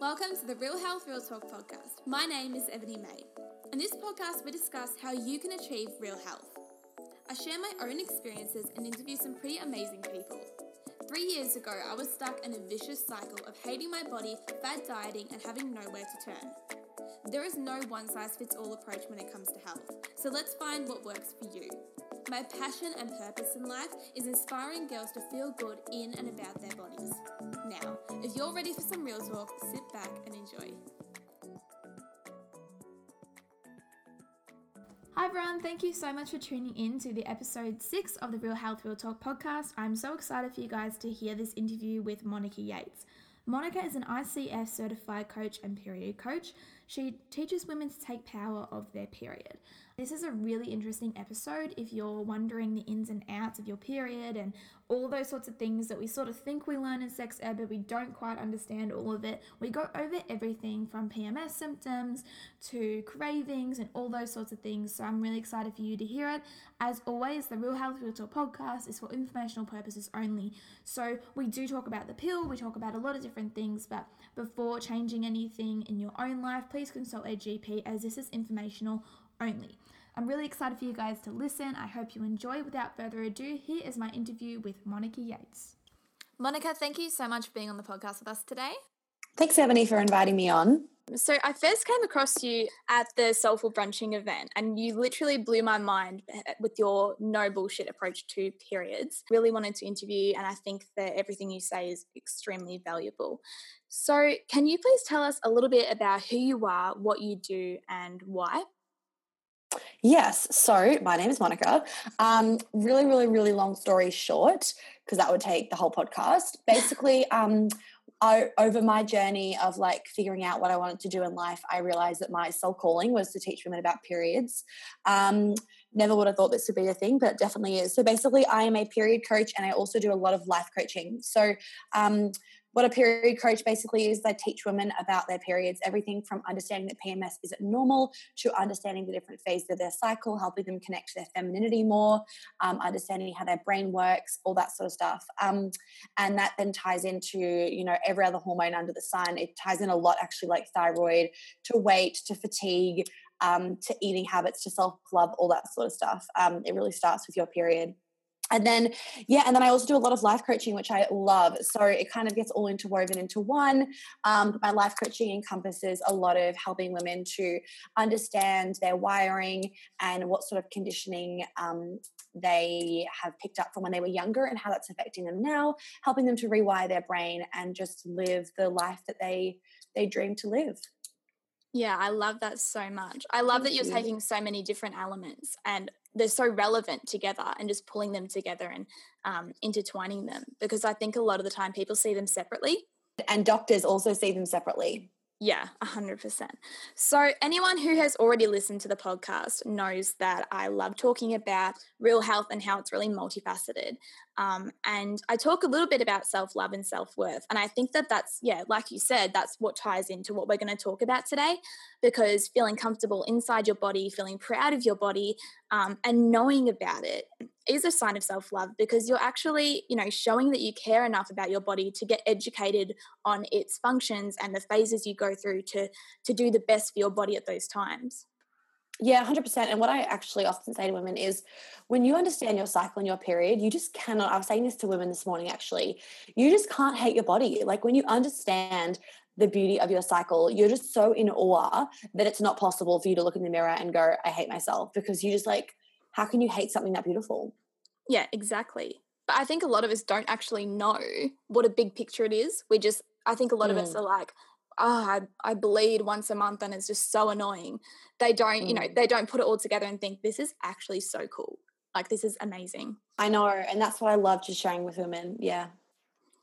Welcome to the Real Health Real Talk podcast. My name is Ebony May. In this podcast, we discuss how you can achieve real health. I share my own experiences and interview some pretty amazing people. Three years ago, I was stuck in a vicious cycle of hating my body, fad dieting, and having nowhere to turn. There is no one size fits all approach when it comes to health, so let's find what works for you. My passion and purpose in life is inspiring girls to feel good in and about their bodies. Now, if you're ready for some real talk, sit back and enjoy. Hi everyone, thank you so much for tuning in to the episode 6 of the Real Health Real Talk podcast. I'm so excited for you guys to hear this interview with Monica Yates. Monica is an ICF certified coach and period coach. She teaches women to take power of their period. This is a really interesting episode if you're wondering the ins and outs of your period and all those sorts of things that we sort of think we learn in sex ed, but we don't quite understand all of it. We go over everything from PMS symptoms to cravings and all those sorts of things. So I'm really excited for you to hear it. As always, the Real Health Real Talk podcast is for informational purposes only. So we do talk about the pill, we talk about a lot of different things, but before changing anything in your own life, please consult a GP as this is informational only. I'm really excited for you guys to listen. I hope you enjoy. Without further ado, here is my interview with Monica Yates. Monica, thank you so much for being on the podcast with us today. Thanks, Ebony, for inviting me on. So, I first came across you at the Soulful Brunching event, and you literally blew my mind eh, with your no bullshit approach to periods. Really wanted to interview and I think that everything you say is extremely valuable. So, can you please tell us a little bit about who you are, what you do, and why? Yes. So my name is Monica. Um, really, really, really long story short, because that would take the whole podcast. Basically, um, I, over my journey of like figuring out what I wanted to do in life, I realized that my soul calling was to teach women about periods. Um, never would have thought this would be a thing, but it definitely is. So basically, I am a period coach and I also do a lot of life coaching. So um, what a period coach basically is they teach women about their periods, everything from understanding that PMS isn't normal to understanding the different phases of their cycle, helping them connect to their femininity more, um, understanding how their brain works, all that sort of stuff. Um, and that then ties into, you know, every other hormone under the sun. It ties in a lot actually like thyroid to weight, to fatigue, um, to eating habits, to self love, all that sort of stuff. Um, it really starts with your period and then yeah and then i also do a lot of life coaching which i love. So it kind of gets all interwoven into one. Um, my life coaching encompasses a lot of helping women to understand their wiring and what sort of conditioning um, they have picked up from when they were younger and how that's affecting them now helping them to rewire their brain and just live the life that they they dream to live yeah, I love that so much. I love that you're taking so many different elements and they're so relevant together and just pulling them together and um, intertwining them because I think a lot of the time people see them separately. And doctors also see them separately. Yeah, 100%. So, anyone who has already listened to the podcast knows that I love talking about real health and how it's really multifaceted. Um, and I talk a little bit about self love and self worth. And I think that that's, yeah, like you said, that's what ties into what we're going to talk about today because feeling comfortable inside your body, feeling proud of your body, um, and knowing about it is a sign of self love because you're actually, you know, showing that you care enough about your body to get educated on its functions and the phases you go through to to do the best for your body at those times. Yeah, 100%. And what I actually often say to women is when you understand your cycle and your period, you just cannot. I was saying this to women this morning actually. You just can't hate your body. Like when you understand the beauty of your cycle, you're just so in awe that it's not possible for you to look in the mirror and go, I hate myself because you just like, how can you hate something that beautiful? Yeah, exactly. But I think a lot of us don't actually know what a big picture it is. We just, I think a lot mm. of us mm. are like, oh, I, I bleed once a month and it's just so annoying. They don't, mm. you know, mm. they don't put it all together and think this is actually so cool. Like this is amazing. I know. And that's what I love just sharing with women. Yeah.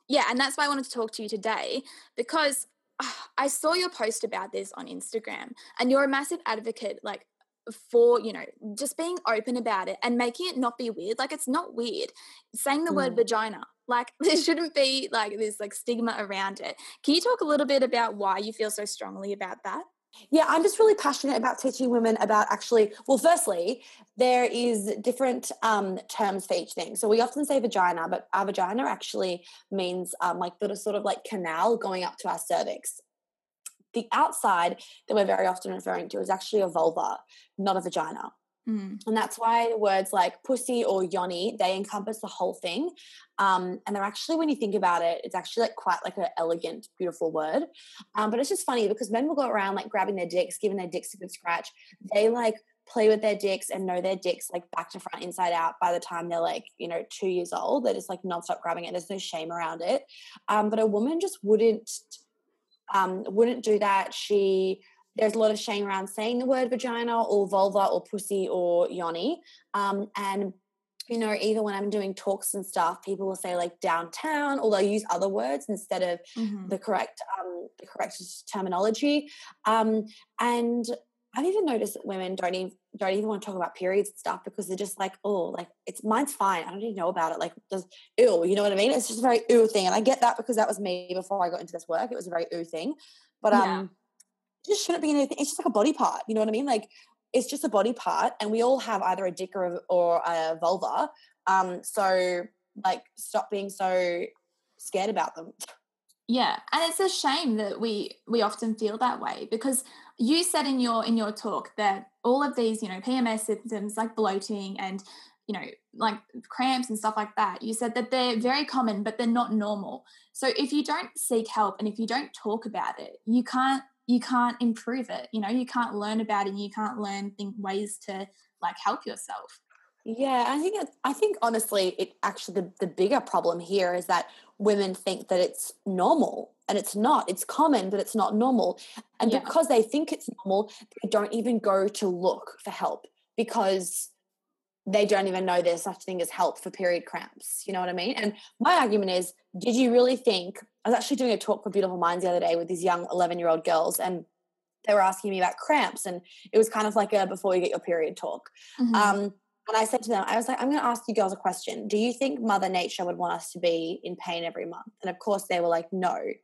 Yeah. And that's why I wanted to talk to you today because oh, I saw your post about this on Instagram and you're a massive advocate, like for you know just being open about it and making it not be weird like it's not weird saying the mm. word vagina like there shouldn't be like this like stigma around it can you talk a little bit about why you feel so strongly about that yeah, I'm just really passionate about teaching women about actually, well, firstly, there is different um, terms for each thing. So we often say vagina, but our vagina actually means um, like the sort of like canal going up to our cervix. the outside that we're very often referring to is actually a vulva, not a vagina. Mm. And that's why words like pussy or yoni, they encompass the whole thing. Um, and they're actually, when you think about it, it's actually like quite like an elegant, beautiful word. Um, but it's just funny because men will go around like grabbing their dicks, giving their dicks a good scratch. They like play with their dicks and know their dicks like back to front, inside out by the time they're like, you know, two years old. They're just like nonstop grabbing it. There's no shame around it. Um, but a woman just wouldn't um, wouldn't do that. She there's a lot of shame around saying the word vagina or vulva or pussy or yoni. Um, and you know, even when I'm doing talks and stuff, people will say like downtown, or they'll use other words instead of Mm-hmm. the correct um, the correct terminology. Um, and I've even noticed that women don't even don't even want to talk about periods and stuff because they're just like, oh, like it's mine's fine. I don't even know about it. Like, does ew, you know what I mean? It's just a very ew thing, and I get that because that was me before I got into this work. It was a very ew thing, but Yeah. um, just shouldn't be anything. It's just like a body part. You know what I mean? Like, it's just a body part, and we all have either a dick or a, or a vulva. Um, so like, stop being so scared about them. Yeah, and it's a shame that we we often feel that way because you said in your in your talk that all of these, you know, PMS symptoms like bloating and you know, like cramps and stuff like that. You said that they're very common, but they're not normal. So if you don't seek help and if you don't talk about it, you can't you can't improve it. You know, you can't learn about it. And you can't learn think ways to like help yourself. Yeah, I think I think honestly, it actually the, the bigger problem here is that women think that it's normal and it's not. It's common, but it's not normal. And Yeah. because they think it's normal, they don't even go to look for help because they don't even know there's such thing as help for period cramps. You know what I mean? And my argument is, did you really think? I was actually doing a talk for Beautiful Minds the other day with these young 11 year old girls, and they were asking me about cramps, and it was kind of like a before you get your period talk. Mhm. Um, and I said to them, I was like, I'm going to ask you girls a question. Do you think Mother Nature would want us to be in pain every month? And of course, they were like, no. And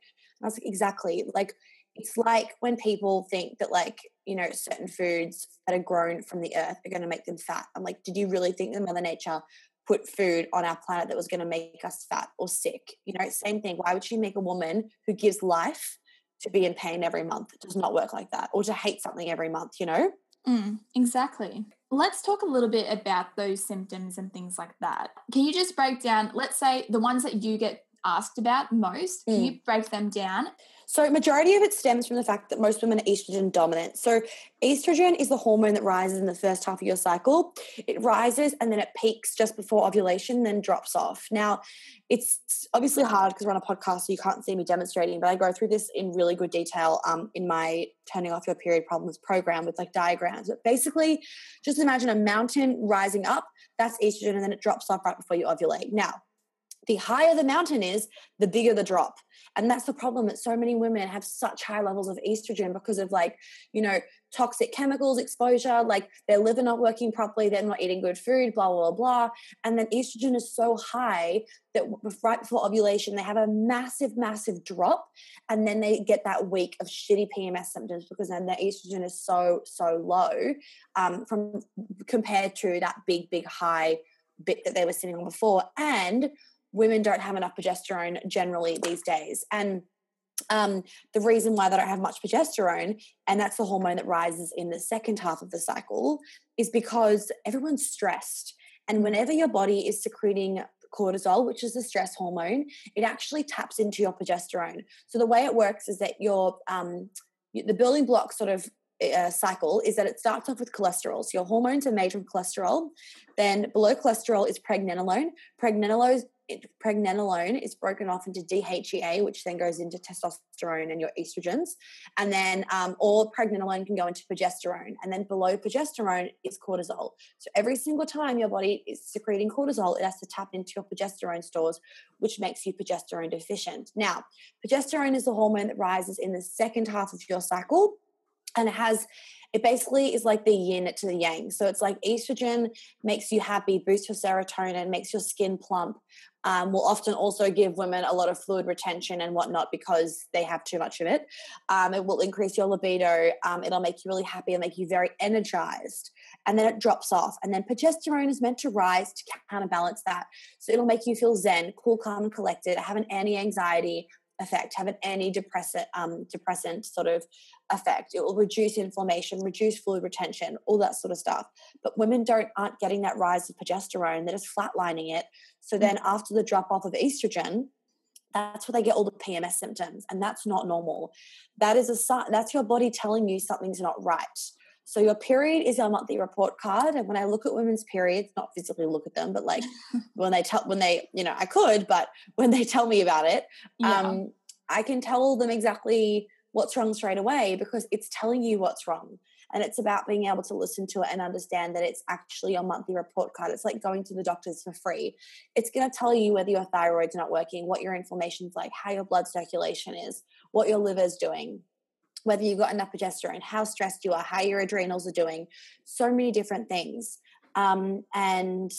I was like, exactly. Like, it's like when people think that, like, you know, certain foods that are grown from the earth are going to make them fat. I'm like, did you really think that Mother Nature put food on our planet that was going to make us fat or sick? You know, same thing. Why would she make a woman who gives life to be in pain every month? It does not work like that. Or to hate something every month, you know? Mm, exactly. Let's talk a little bit about those symptoms and things like that. Can you just break down, let's say, the ones that you get asked about most? Can you break them down? So, majority of it stems from the fact that most women are estrogen dominant. So, estrogen is the hormone that rises in the first half of your cycle. It rises and then it peaks just before ovulation, then drops off. Now, it's obviously hard because we're on a podcast, so you can't see me demonstrating, but I go through this in really good detail um, in my Turning Off Your Period Problems program with like diagrams. But basically, just imagine a mountain rising up, that's estrogen, and then it drops off right before you ovulate. Now, the higher the mountain is, the bigger the drop. And that's the problem that so many women have such high levels of estrogen because of like, you know, toxic chemicals exposure, like their liver not working properly, they're not eating good food, blah, blah, blah. And then estrogen is so high that right before ovulation, they have a massive, massive drop. And then they get that week of shitty PMS symptoms because then their estrogen is so, so low um, from compared to that big, big high bit that they were sitting on before. And women don't have enough progesterone generally these days. And um, the reason why they don't have much progesterone, and that's the hormone that rises in the second half of the cycle, is because everyone's stressed. And whenever your body is secreting cortisol, which is the stress hormone, it actually taps into your progesterone. So the way it works is that your um, the building block sort of uh, cycle is that it starts off with cholesterol. So your hormones are made from cholesterol. Then below cholesterol is pregnenolone. Pregnenolone it, pregnenolone is broken off into DHEA, which then goes into testosterone and your estrogens. And then um, all pregnenolone can go into progesterone. And then below progesterone is cortisol. So every single time your body is secreting cortisol, it has to tap into your progesterone stores, which makes you progesterone deficient. Now, progesterone is the hormone that rises in the second half of your cycle and it has it basically is like the yin to the yang. So it's like estrogen makes you happy, boosts your serotonin, makes your skin plump. Um, will often also give women a lot of fluid retention and whatnot because they have too much of it. Um, it will increase your libido. Um, it'll make you really happy and make you very energized. And then it drops off. And then progesterone is meant to rise to counterbalance that. So it'll make you feel zen, cool, calm, and collected, have an anti anxiety, effect, have an antidepressant um, depressant sort of effect. It will reduce inflammation, reduce fluid retention, all that sort of stuff. But women don't aren't getting that rise of progesterone; they're just flatlining it. So mm. then, after the drop off of estrogen, that's where they get all the PMS symptoms, and that's not normal. That is a sign. That's your body telling you something's not right. So your period is your monthly report card, and when I look at women's periods, not physically look at them, but like when they tell, when they, you know, I could, but when they tell me about it, yeah. um, I can tell them exactly what's wrong straight away because it's telling you what's wrong. And it's about being able to listen to it and understand that it's actually your monthly report card. It's like going to the doctors for free. It's going to tell you whether your thyroid's not working, what your inflammation's like, how your blood circulation is, what your liver's doing, whether you've got enough progesterone, how stressed you are, how your adrenals are doing, so many different things. Um, and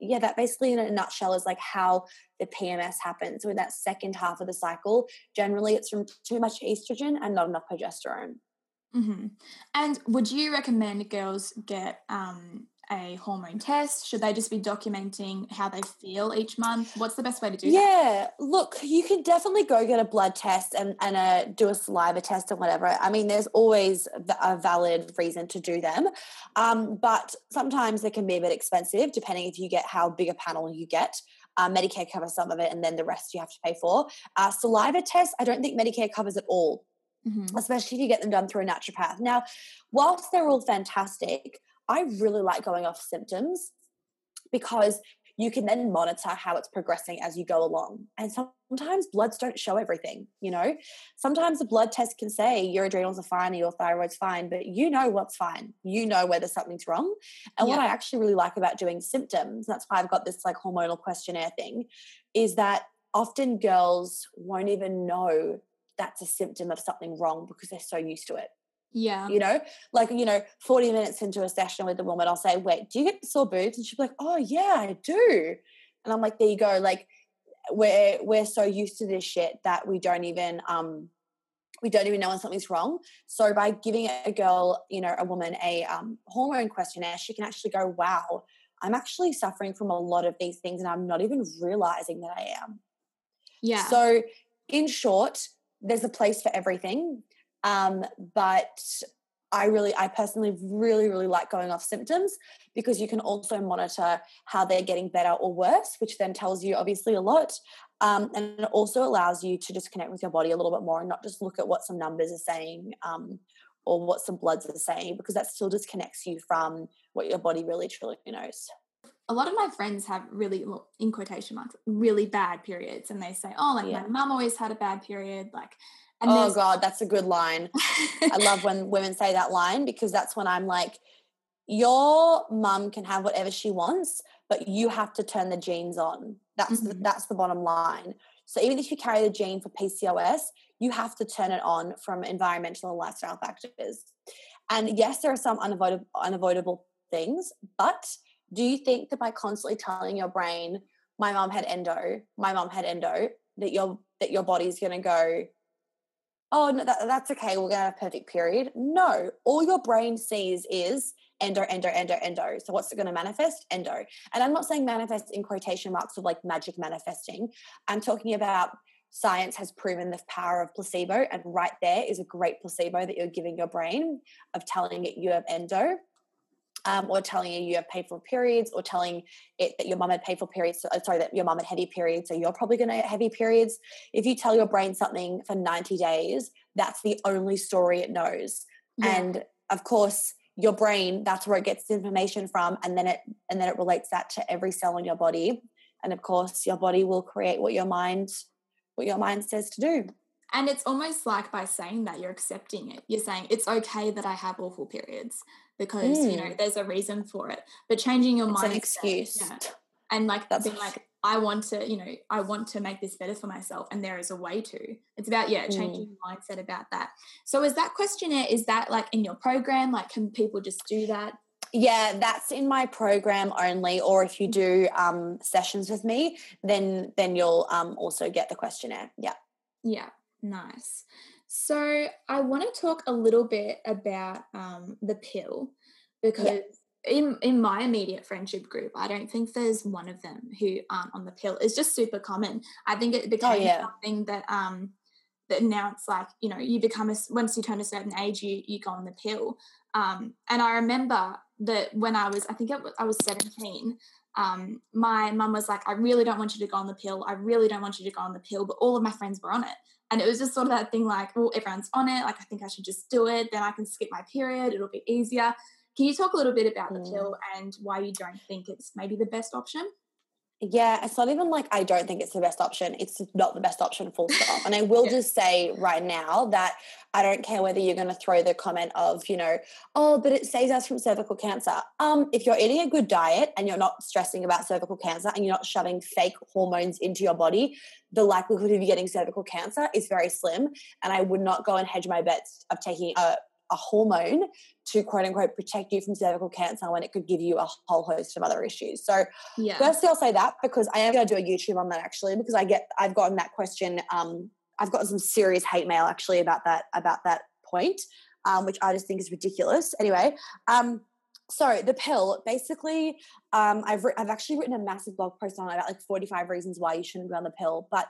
yeah, that basically in a nutshell is like how the PMS happens. So in that second half of the cycle, generally it's from too much estrogen and not enough progesterone. Mm-hmm. And would you recommend girls get um, a hormone test? Should they just be documenting how they feel each month? What's the best way to do yeah, that? Yeah, look, you can definitely go get a blood test and, and a, do a saliva test and whatever. I mean, there's always a valid reason to do them. Um, but sometimes they can be a bit expensive depending if you get how big a panel you get. Uh, Medicare covers some of it, and then the rest you have to pay for. Uh, saliva tests, I don't think Medicare covers it all. Mm-hmm. especially if you get them done through a naturopath. Now, whilst they're all fantastic, I really like going off symptoms because you can then monitor how it's progressing as you go along. And sometimes bloods don't show everything, you know? Sometimes a blood test can say your adrenals are fine or your thyroid's fine, but you know what's fine. You know whether something's wrong. And yeah. what I actually really like about doing symptoms, that's why I've got this like hormonal questionnaire thing, is that often girls won't even know that's a symptom of something wrong because they're so used to it. Yeah. You know, like, you know, 40 minutes into a session with a woman, I'll say, wait, do you get sore boobs? And she'll be like, oh, yeah, I do. And I'm like, there you go. Like, we're, we're so used to this shit that we don't even, um, we don't even know when something's wrong. So by giving a girl, you know, a woman a um, hormone questionnaire, she can actually go, wow, I'm actually suffering from a lot of these things and I'm not even realizing that I am. Yeah. So in short, there's a place for everything. Um, but I really, I personally really, really like going off symptoms because you can also monitor how they're getting better or worse, which then tells you obviously a lot. Um, and it also allows you to just connect with your body a little bit more and not just look at what some numbers are saying um, or what some bloods are saying, because that still disconnects you from what your body really truly knows a lot of my friends have really in quotation marks really bad periods and they say oh like yeah. my mum always had a bad period like oh god that's a good line. I love when women say that line because that's when i'm like your mum can have whatever she wants but you have to turn the genes on. That's mm-hmm. the, that's the bottom line. So even if you carry the gene for pcos you have to turn it on from environmental and lifestyle factors. And yes there are some unavoidable unavoidable things but do you think that by constantly telling your brain my mom had endo my mom had endo that your that your body's going to go oh no that, that's okay we're going to have a perfect period. No all your brain sees is endo endo endo endo. So what's it going to manifest? Endo. And i'm not saying manifest in quotation marks of like magic manifesting. I'm talking about science has proven the power of placebo and right there is a great placebo that you're giving your brain of telling it you have endo um, or telling you you have painful periods, or telling it that your mum had painful periods, so, uh, sorry, that your mum had heavy periods, so you're probably going to have heavy periods. If you tell your brain something for 90 days, that's the only story it knows. Yeah. And of course, your brain, that's where it gets the information from, and then it and then it relates that to every cell in your body. And of course, your body will create what your mind what your mind says to do. And it's almost like by saying that you're accepting it. You're saying it's okay that I have awful periods because mm. you know mm. there's a reason for it. But changing your mind, an excuse, yeah, and like That's being like, I want to, you know, I want to make this better for myself, and there is a way to. It's about yeah, changing mm. your mindset about that. So is that questionnaire? Is that like in your program? Like, can people just do that? Yeah, that's in my program only. Or if you do um, sessions with me, then then you'll um, also get the questionnaire. Yeah. Yeah. Nice. So I want to talk a little bit about um, the pill because yeah. in in my immediate friendship group, I don't think there's one of them who aren't on the pill. It's just super common. I think it oh, became oh, yeah. something that um, that now it's like you know you become a once you turn a certain age you you go on the pill um, and i remember that when i was i think i was 17 um, my mum was like i really don't want you to go on the pill i really don't want you to go on the pill but all of my friends were on it and it was just sort of that thing like well everyone's on it like i think i should just do it then i can skip my period it'll be easier can you talk a little bit about mm. the pill and why you don't think it's maybe the best option yeah, it's not even like I don't think it's the best option. It's not the best option, full stop. And I will yeah. just say right now that I don't care whether you're going to throw the comment of, you know, oh, but it saves us from cervical cancer. Um, if you're eating a good diet and you're not stressing about cervical cancer and you're not shoving fake hormones into your body, the likelihood of you getting cervical cancer is very slim. And I would not go and hedge my bets of taking a a hormone to quote unquote protect you from cervical cancer when it could give you a whole host of other issues. So, yeah. firstly, I'll say that because I am going to do a YouTube on that actually because I get I've gotten that question. Um, I've gotten some serious hate mail actually about that about that point, um, which I just think is ridiculous. Anyway, um, so the pill basically, um, I've re- I've actually written a massive blog post on it about like forty five reasons why you shouldn't be on the pill, but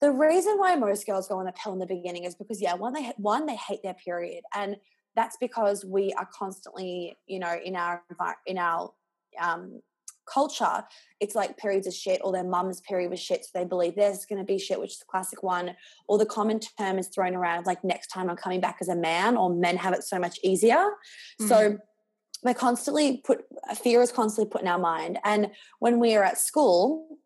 the reason why most girls go on the pill in the beginning is because yeah one they one they hate their period and that's because we are constantly you know in our in our um, culture it's like periods of shit or their mum's period was shit so they believe there's going to be shit which is the classic one or the common term is thrown around like next time i'm coming back as a man or men have it so much easier mm-hmm. so we're constantly put fear is constantly put in our mind and when we are at school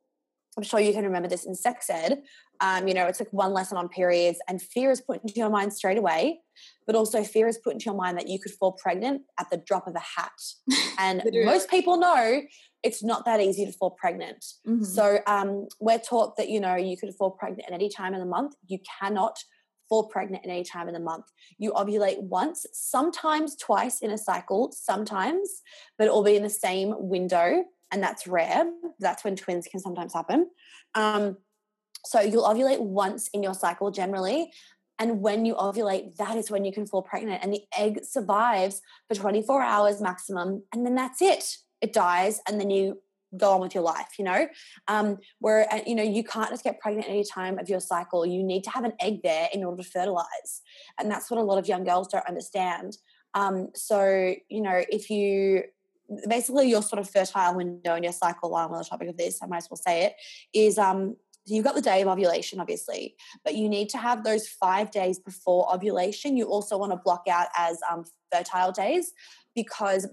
I'm sure you can remember this in sex ed. Um, you know, it's like one lesson on periods, and fear is put into your mind straight away, but also fear is put into your mind that you could fall pregnant at the drop of a hat. And most people know it's not that easy to fall pregnant. Mm-hmm. So um, we're taught that, you know, you could fall pregnant at any time in the month. You cannot fall pregnant at any time in the month. You ovulate once, sometimes twice in a cycle, sometimes, but it will be in the same window. And that's rare. That's when twins can sometimes happen. Um, so you'll ovulate once in your cycle generally. And when you ovulate, that is when you can fall pregnant. And the egg survives for 24 hours maximum. And then that's it. It dies. And then you go on with your life, you know? Um, where, uh, you know, you can't just get pregnant any time of your cycle. You need to have an egg there in order to fertilize. And that's what a lot of young girls don't understand. Um, so, you know, if you basically your sort of fertile window in your cycle I'm on the topic of this, I might as well say it, is um you've got the day of ovulation, obviously, but you need to have those five days before ovulation. You also want to block out as um, fertile days because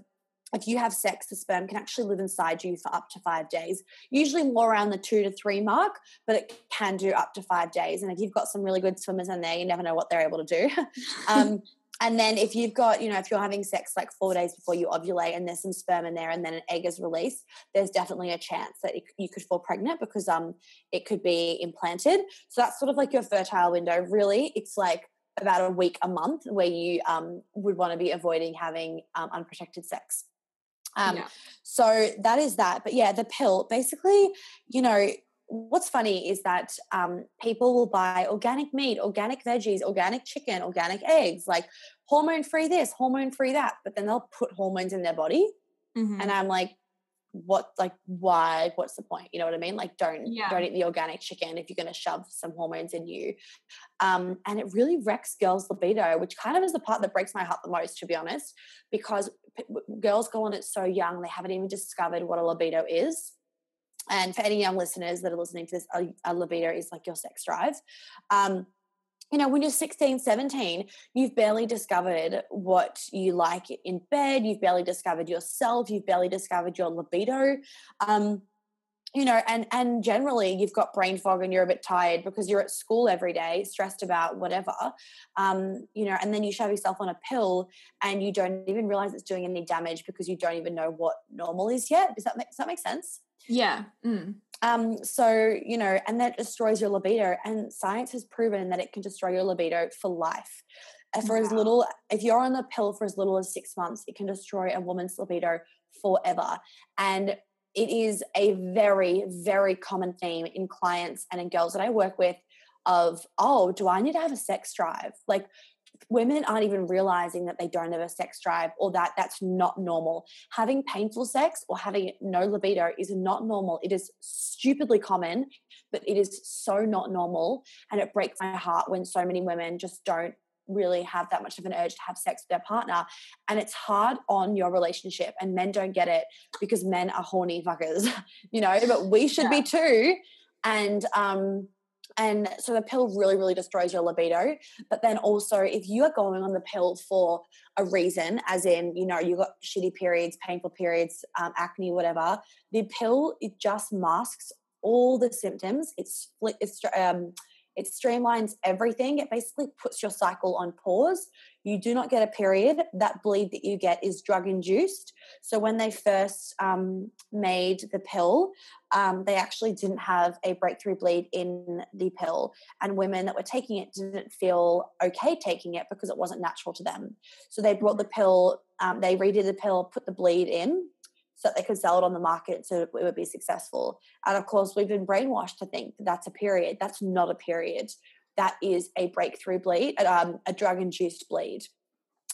if you have sex, the sperm can actually live inside you for up to five days, usually more around the two to three mark, but it can do up to five days. And if you've got some really good swimmers in there, you never know what they're able to do. um, and then if you've got, you know, if you're having sex like four days before you ovulate and there's some sperm in there and then an egg is released, there's definitely a chance that it, you could fall pregnant because um it could be implanted. So that's sort of like your fertile window. Really, it's like about a week, a month where you um would want to be avoiding having um, unprotected sex. Um, yeah. So that is that. But yeah, the pill basically, you know, what's funny is that um, people will buy organic meat, organic veggies, organic chicken, organic eggs, like hormone free this, hormone free that, but then they'll put hormones in their body. Mm-hmm. And I'm like, what like why what's the point you know what i mean like don't yeah. don't eat the organic chicken if you're going to shove some hormones in you um and it really wrecks girls libido which kind of is the part that breaks my heart the most to be honest because p- girls go on it so young they haven't even discovered what a libido is and for any young listeners that are listening to this, libido is like your sex drive. Um, you know, when you're 16, 17, you've barely discovered what you like in bed. You've barely discovered yourself. You've barely discovered your libido. Um, you know, and and generally you've got brain fog and you're a bit tired because you're at school every day, stressed about whatever. Um, you know, and then you shove yourself on a pill and you don't even realize it's doing any damage because you don't even know what normal is yet. Does that make, does that make sense? Yeah. Mm. Um, so, you know, and that destroys your libido. And science has proven that it can destroy your libido for life. For wow. as little, if you're on the pill for as little as six months, it can destroy a woman's libido forever. And it is a very, very common theme in clients and in girls that I work with of, oh, do I need to have a sex drive? Like, women aren't even realizing that they don't have a sex drive or that that's not normal. Having painful sex or having no libido is not normal. It is stupidly common, but it is so not normal. And it breaks my heart when so many women just don't really have that much of an urge to have sex with their partner. And it's hard on your relationship. And men don't get it because men are horny fuckers, you know, but we should yeah. be too. And um and so the pill really, really destroys your libido. But then also, if you are going on the pill for a reason, as in, you know, you got shitty periods, painful periods, um, acne, whatever, the pill, it just masks all the symptoms. It's, it's um, it streamlines everything. It basically puts your cycle on pause. You do not get a period. That bleed that you get is drug induced. So when they first um, made the pill, um, they actually didn't have a breakthrough bleed in the pill. And women that were taking it didn't feel okay taking it because it wasn't natural to them. So they brought the pill, um, they redid the pill, put the bleed in, so that they could sell it on the market so it would be successful. And of course, we've been brainwashed to think that that's a period. That's not a period. That is a breakthrough bleed, um, a drug induced bleed.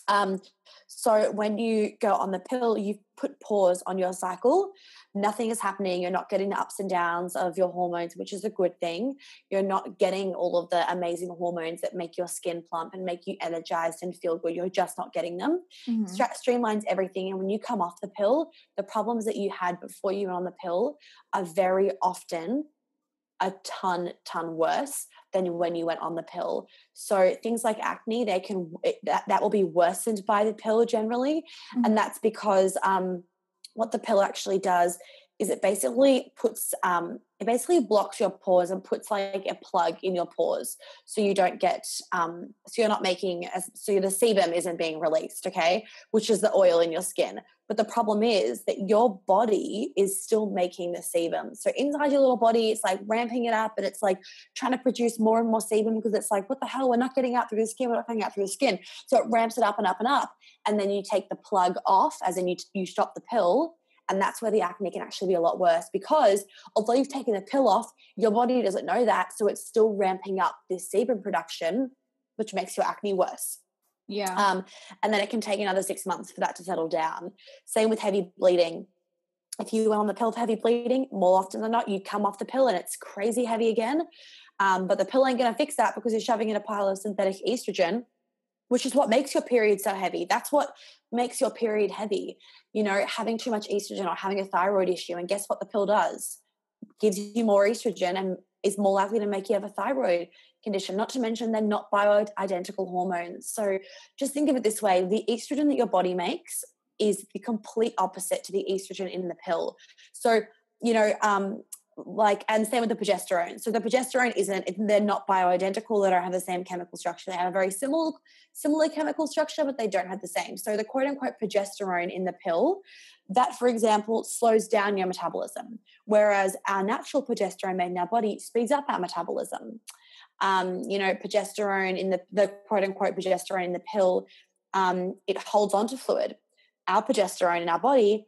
Um, so when you go on the pill, you put pause on your cycle. Nothing is happening. You're not getting the ups and downs of your hormones, which is a good thing. You're not getting all of the amazing hormones that make your skin plump and make you energized and feel good. You're just not getting them. Mm-hmm. streamlines everything. And when you come off the pill, the problems that you had before you were on the pill are very often a ton, ton worse than when you went on the pill. So things like acne, they can that, that will be worsened by the pill generally, mm-hmm. and that's because um, what the pill actually does is it basically puts um, it basically blocks your pores and puts like a plug in your pores so you don't get um, so you're not making a, so the sebum isn't being released okay which is the oil in your skin. But the problem is that your body is still making the sebum. So inside your little body it's like ramping it up and it's like trying to produce more and more sebum because it's like what the hell? We're not getting out through the skin. We're not getting out through the skin. So it ramps it up and up and up and then you take the plug off as in you, you stop the pill and that's where the acne can actually be a lot worse because although you've taken the pill off, your body doesn't know that. So it's still ramping up this sebum production, which makes your acne worse. Yeah. Um, and then it can take another six months for that to settle down. Same with heavy bleeding. If you went on the pill for heavy bleeding, more often than not, you come off the pill and it's crazy heavy again. Um, but the pill ain't going to fix that because you're shoving in a pile of synthetic estrogen which is what makes your period so heavy. That's what makes your period heavy. You know, having too much estrogen or having a thyroid issue. And guess what the pill does? Gives you more estrogen and is more likely to make you have a thyroid condition. Not to mention they're not bioidentical hormones. So just think of it this way the estrogen that your body makes is the complete opposite to the estrogen in the pill. So, you know, um, like and same with the progesterone. So the progesterone isn't they're not bioidentical. They don't have the same chemical structure. They have a very similar similar chemical structure but they don't have the same. So the quote unquote progesterone in the pill that for example slows down your metabolism whereas our natural progesterone made in our body speeds up our metabolism. Um, you know progesterone in the, the quote unquote progesterone in the pill um, it holds on to fluid. Our progesterone in our body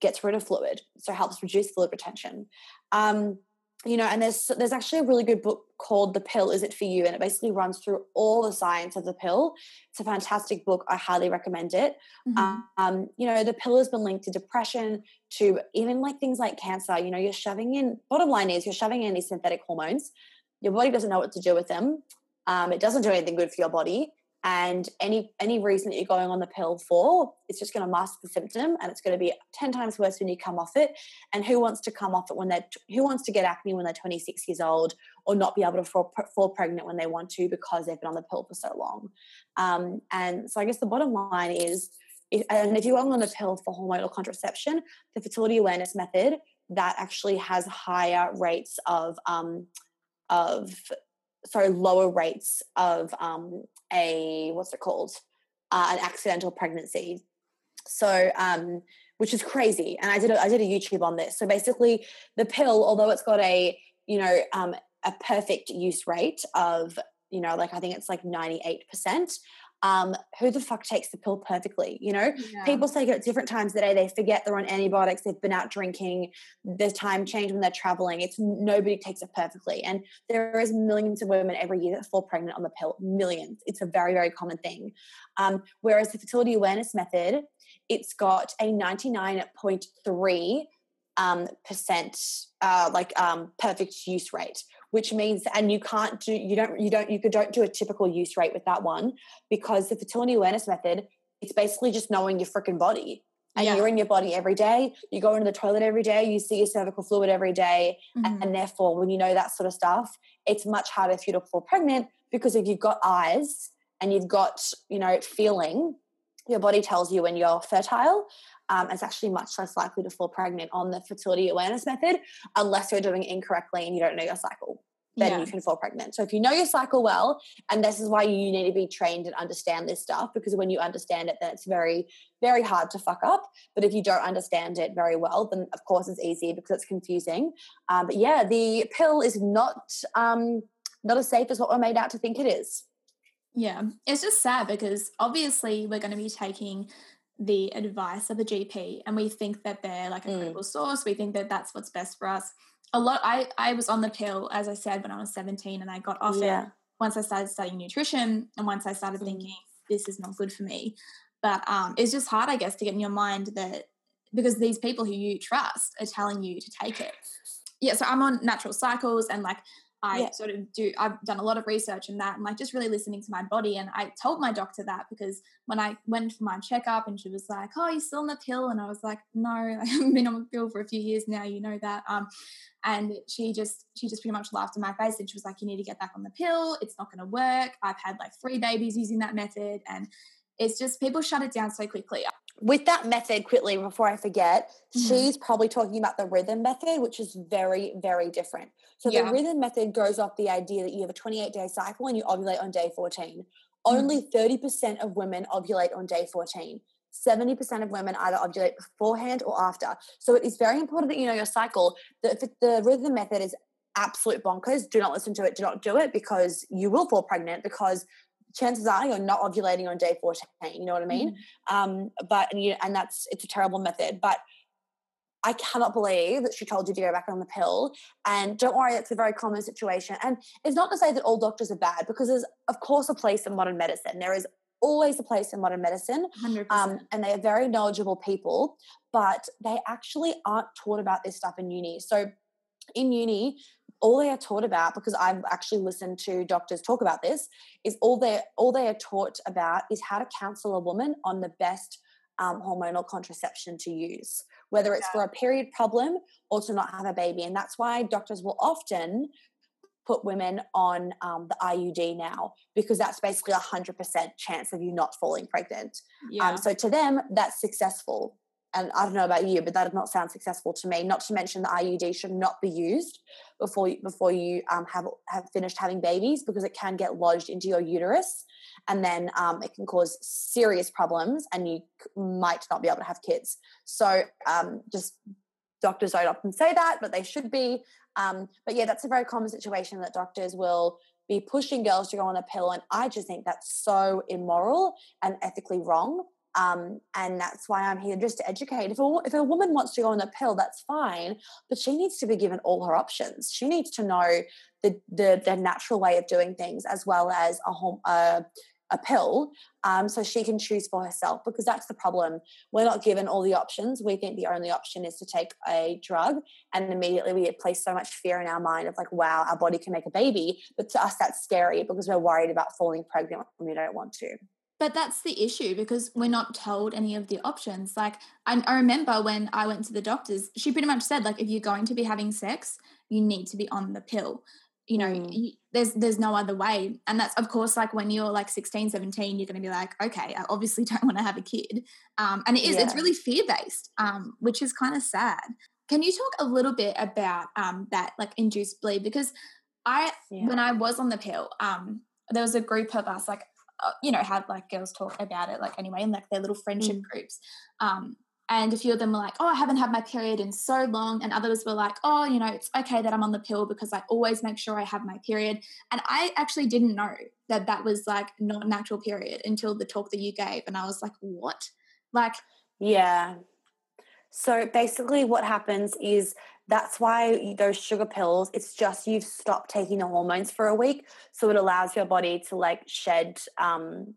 gets rid of fluid, so helps reduce fluid retention. Um, you know, and there's there's actually a really good book called The Pill Is It For You? And it basically runs through all the science of the pill. It's a fantastic book. I highly recommend it. Mm-hmm. Um, you know, the pill has been linked to depression, to even like things like cancer. You know, you're shoving in, bottom line is you're shoving in these synthetic hormones. Your body doesn't know what to do with them. Um, it doesn't do anything good for your body and any any reason that you're going on the pill for it's just going to mask the symptom and it's going to be 10 times worse when you come off it. And who wants to come off it when they're who wants to get acne when they're 26 years old or not be able to fall, fall pregnant when they want to because they've been on the pill for so long? Um, and so i guess the bottom line is if, and if you're on the pill for hormonal contraception the fertility awareness method that actually has higher rates of um, of sorry lower rates of um, a what's it called? Uh, an accidental pregnancy. So um, which is crazy. And i did a, i did a youtube on this. So basically the pill although it's got a you know um, a perfect use rate of you know like i think it's like 98% um, who the fuck takes the pill perfectly? You know, Yeah. people take it at different times of the day. They forget they're on antibiotics. They've been out drinking. There's time change when they're traveling. It's nobody takes it perfectly. And there is millions of women every year that fall pregnant on the pill. Millions. It's a very, very common thing. Um, whereas the fertility awareness method, it's got a 99.3 um, percent uh, like um, perfect use rate, which means and you can't do you don't you don't you could don't do a typical use rate with that one because the fertility awareness method it's basically just knowing your freaking body and Yeah. you're in your body every day you go into the toilet every day you see your cervical fluid every day, Mhm. and therefore when you know that sort of stuff it's much harder for you to fall pregnant because if you've got eyes and you've got you know feeling your body tells you when you're fertile um, it's actually much less likely to fall pregnant on the fertility awareness method unless you're doing it incorrectly and you don't know your cycle then Yeah. you can fall pregnant. So if you know your cycle well and this is why you need to be trained and understand this stuff because when you understand it then it's very very hard to fuck up. But if you don't understand it very well then of course it's easy because it's confusing. Um, but yeah the pill is not um, not as safe as what we're made out to think it is Yeah, it's just sad because obviously we're going to be taking the advice of a GP and we think that they're like a Mm. credible source. We think that that's what's best for us. A lot, I, I was on the pill, as I said, when I was 17 and I got off it once I started studying nutrition and once I started Mm. thinking this is not good for me. But um, it's just hard, I guess, to get in your mind that because these people who you trust are telling you to take it. Yeah, so I'm on natural cycles and like I Yeah. sort of do, I've done a lot of research in that and like just really listening to my body. And I told my doctor that because when I went for my checkup and she was like, Oh, you're still on the pill? And I was like, No, I haven't been on the pill for a few years now, you know that. Um, and she just she just pretty much laughed in my face and she was like you need to get back on the pill it's not going to work i've had like three babies using that method and it's just people shut it down so quickly with that method quickly before i forget Mhm. she's probably talking about the rhythm method which is very very different so Yeah. the rhythm method goes off the idea that you have a 28 day cycle and you ovulate on day 14 Mm-hmm. only 30% of women ovulate on day 14 70% of women either ovulate beforehand or after so it is very important that you know your cycle the, the rhythm method is absolute bonkers do not listen to it do not do it because you will fall pregnant because chances are you're not ovulating on day 14 you know what i mean Mm-hmm. um, but and you and that's it's a terrible method. But I cannot believe that she told you to go back on the pill. And don't worry, it's a very common situation. And it's not to say that all doctors are bad, because there's of course a place in modern medicine. There is always a place in modern medicine, 100% um, and they are very knowledgeable people, but they actually aren't taught about this stuff in uni. So in uni, all they are taught about, because I've actually listened to doctors talk about this, is all they all they are taught about is how to counsel a woman on the best um, hormonal contraception to use, whether it's for a period problem or to not have a baby. And that's why doctors will often put women on um, the IUD now because that's basically a hundred percent chance of you not falling pregnant. yeah Um, so to them, that's successful. And I don't know about you, but that does not sound successful to me. Not to mention the IUD should not be used before you, before you um, have have finished having babies because it can get lodged into your uterus, and then um, it can cause serious problems, and you might not be able to have kids. So um, just doctors don't often say that, but they should be. Um, but yeah, that's a very common situation that doctors will be pushing girls to go on a pill, and I just think that's so immoral and ethically wrong. Um, and that's why I'm here just to educate. If a, if a woman wants to go on a pill, that's fine, but she needs to be given all her options. She needs to know the the, the natural way of doing things as well as a home a pill, um, so she can choose for herself. Because that's the problem. We're not given all the options. We think the only option is to take a drug, and immediately we place so much fear in our mind of like, wow, our body can make a baby. But to us, that's scary because we're worried about falling pregnant when we don't want to. But that's the issue because we're not told any of the options. Like I, I remember when I went to the doctors, she pretty much said like if you're going to be having sex, you need to be on the pill. You know, Mm. you, there's there's no other way. And that's of course like when you're like 16, 17, you're going to be like, okay, I obviously don't want to have a kid. Um, and it is it's really fear based, um, which is kind of sad. Can you talk a little bit about um, that like induced bleed because I Yeah. when I was on the pill, um, there was a group of us, like, uh, you know, had like girls talk about it, like anyway, in like their little friendship Mm. groups. Um, and a few of them were like, oh, I haven't had my period in so long. And others were like, oh, you know, it's okay that I'm on the pill because I always make sure I have my period. And I actually didn't know that that was like not a natural period until the talk that you gave. And I was like, what? Like, yeah. So basically, what happens is that's why those sugar pills, it's just you've stopped taking the hormones for a week. So it allows your body to like shed um,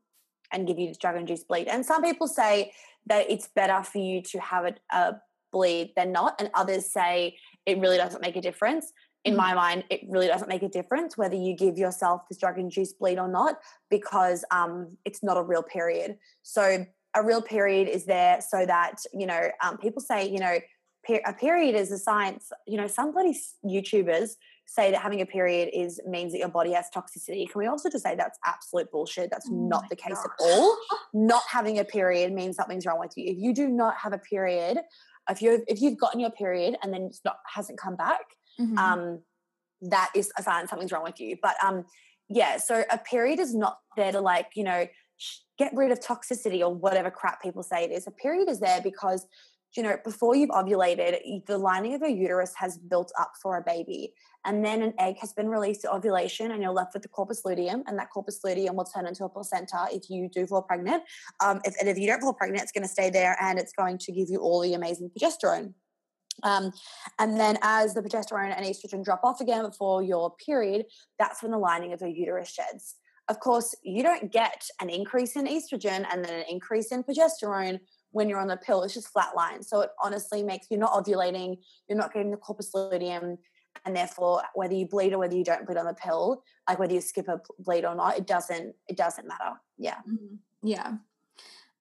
and give you this drug induced bleed. And some people say that it's better for you to have a, a bleed than not. And others say it really doesn't make a difference. In my mind, it really doesn't make a difference whether you give yourself this drug induced bleed or not, because um, it's not a real period. So, a real period is there so that, you know, um, people say, you know, a period is a science. You know, some bloody YouTubers say that having a period is means that your body has toxicity. Can we also just say that's absolute bullshit? That's oh not the case gosh. at all. not having a period means something's wrong with you. If you do not have a period, if you if you've gotten your period and then it's not hasn't come back, mm-hmm. um, that is a sign something's wrong with you. But um, yeah, so a period is not there to like you know get rid of toxicity or whatever crap people say it is. A period is there because you know, before you've ovulated, the lining of your uterus has built up for a baby. And then an egg has been released to ovulation, and you're left with the corpus luteum. And that corpus luteum will turn into a placenta if you do fall pregnant. Um, if, and if you don't fall pregnant, it's going to stay there and it's going to give you all the amazing progesterone. Um, and then as the progesterone and estrogen drop off again before your period, that's when the lining of your uterus sheds. Of course, you don't get an increase in estrogen and then an increase in progesterone when you're on the pill, it's just flat line. So it honestly makes you're not ovulating, you're not getting the corpus luteum, and therefore whether you bleed or whether you don't bleed on the pill, like whether you skip a bleed or not, it doesn't it doesn't matter. Yeah. Mm-hmm. Yeah.